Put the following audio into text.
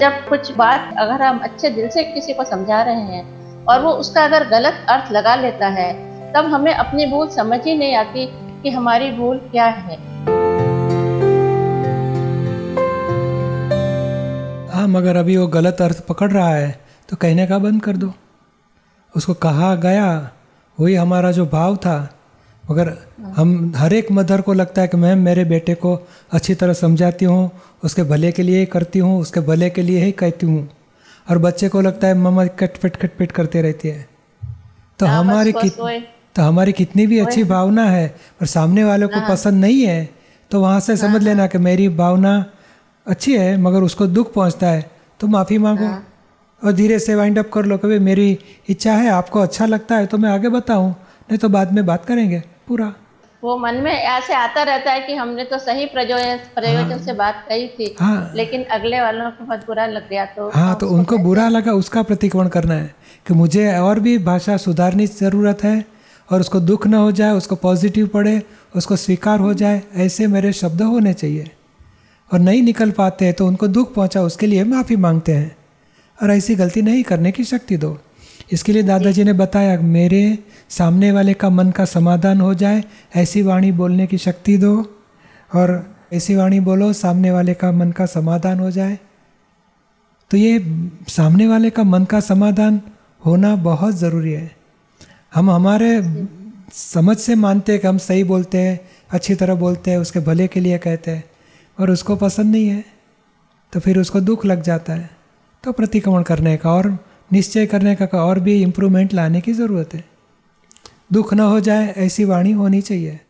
जब कुछ बात अगर हम अच्छे दिल से किसी को समझा रहे हैं और वो उसका अगर गलत अर्थ लगा लेता है, तब हमें अपनी भूल समझ ही नहीं आती कि हमारी भूल क्या है। हाँ मगर अभी वो गलत अर्थ पकड़ रहा है तो कहने का बंद कर दो। उसको कहा गया, वही हमारा जो भाव था मगर हम हर एक मदर को लगता है कि मैं मेरे बेटे को अच्छी तरह समझाती हूँ उसके भले के लिए ही करती हूँ उसके भले के लिए ही कहती हूँ। और बच्चे को लगता है मम्मा कटपिट कटपिट करते रहती है। तो हाँ, हमारी कित तो हमारी कितनी भी अच्छी भावना है पर सामने वालों को पसंद नहीं है तो वहाँ से समझ लेना कि मेरी भावना अच्छी है मगर उसको दुख पहुँचता है। तो माफ़ी मांगो और धीरे से वाइंड अप कर लो कभी मेरी इच्छा है आपको अच्छा लगता है तो मैं आगे बताऊँ नहीं तो बाद में बात करेंगे। पूरा। वो मन में ऐसे आता रहता है कि हमने तो सही प्रयोजन प्रयोजन से बात कही थी हाँ। लेकिन अगले वालों को बहुत बुरा लग गया तो हाँ तो उनको बुरा लगा उसका प्रतिक्रमण करना है कि मुझे और भी भाषा सुधारने की ज़रूरत है और उसको दुख न हो जाए उसको पॉजिटिव पड़े उसको स्वीकार हो जाए ऐसे मेरे शब्द होने चाहिए। और नहीं निकल पाते हैं तो उनको दुख पहुँचा उसके लिए माफ़ी मांगते हैं। और ऐसी गलती नहीं करने की शक्ति दो। इसके लिए दादाजी ने बताया, मेरे सामने वाले का मन का समाधान हो जाए, ऐसी वाणी बोलने की शक्ति दो और ऐसी वाणी बोलो, सामने वाले का मन का समाधान हो जाए। तो ये सामने वाले का मन का समाधान होना बहुत ज़रूरी है। हम हमारे समझ से मानते हैं कि हम सही बोलते हैं, अच्छी तरह बोलते हैं, उसके भले के लिए कहते हैं, और उसको पसंद नहीं है तो फिर उसको दुख लग जाता है। तो प्रतिक्रमण करने का, और निश्चय करने का और भी इम्प्रूवमेंट लाने की ज़रूरत है। दुख न हो जाए, ऐसी वाणी होनी चाहिए।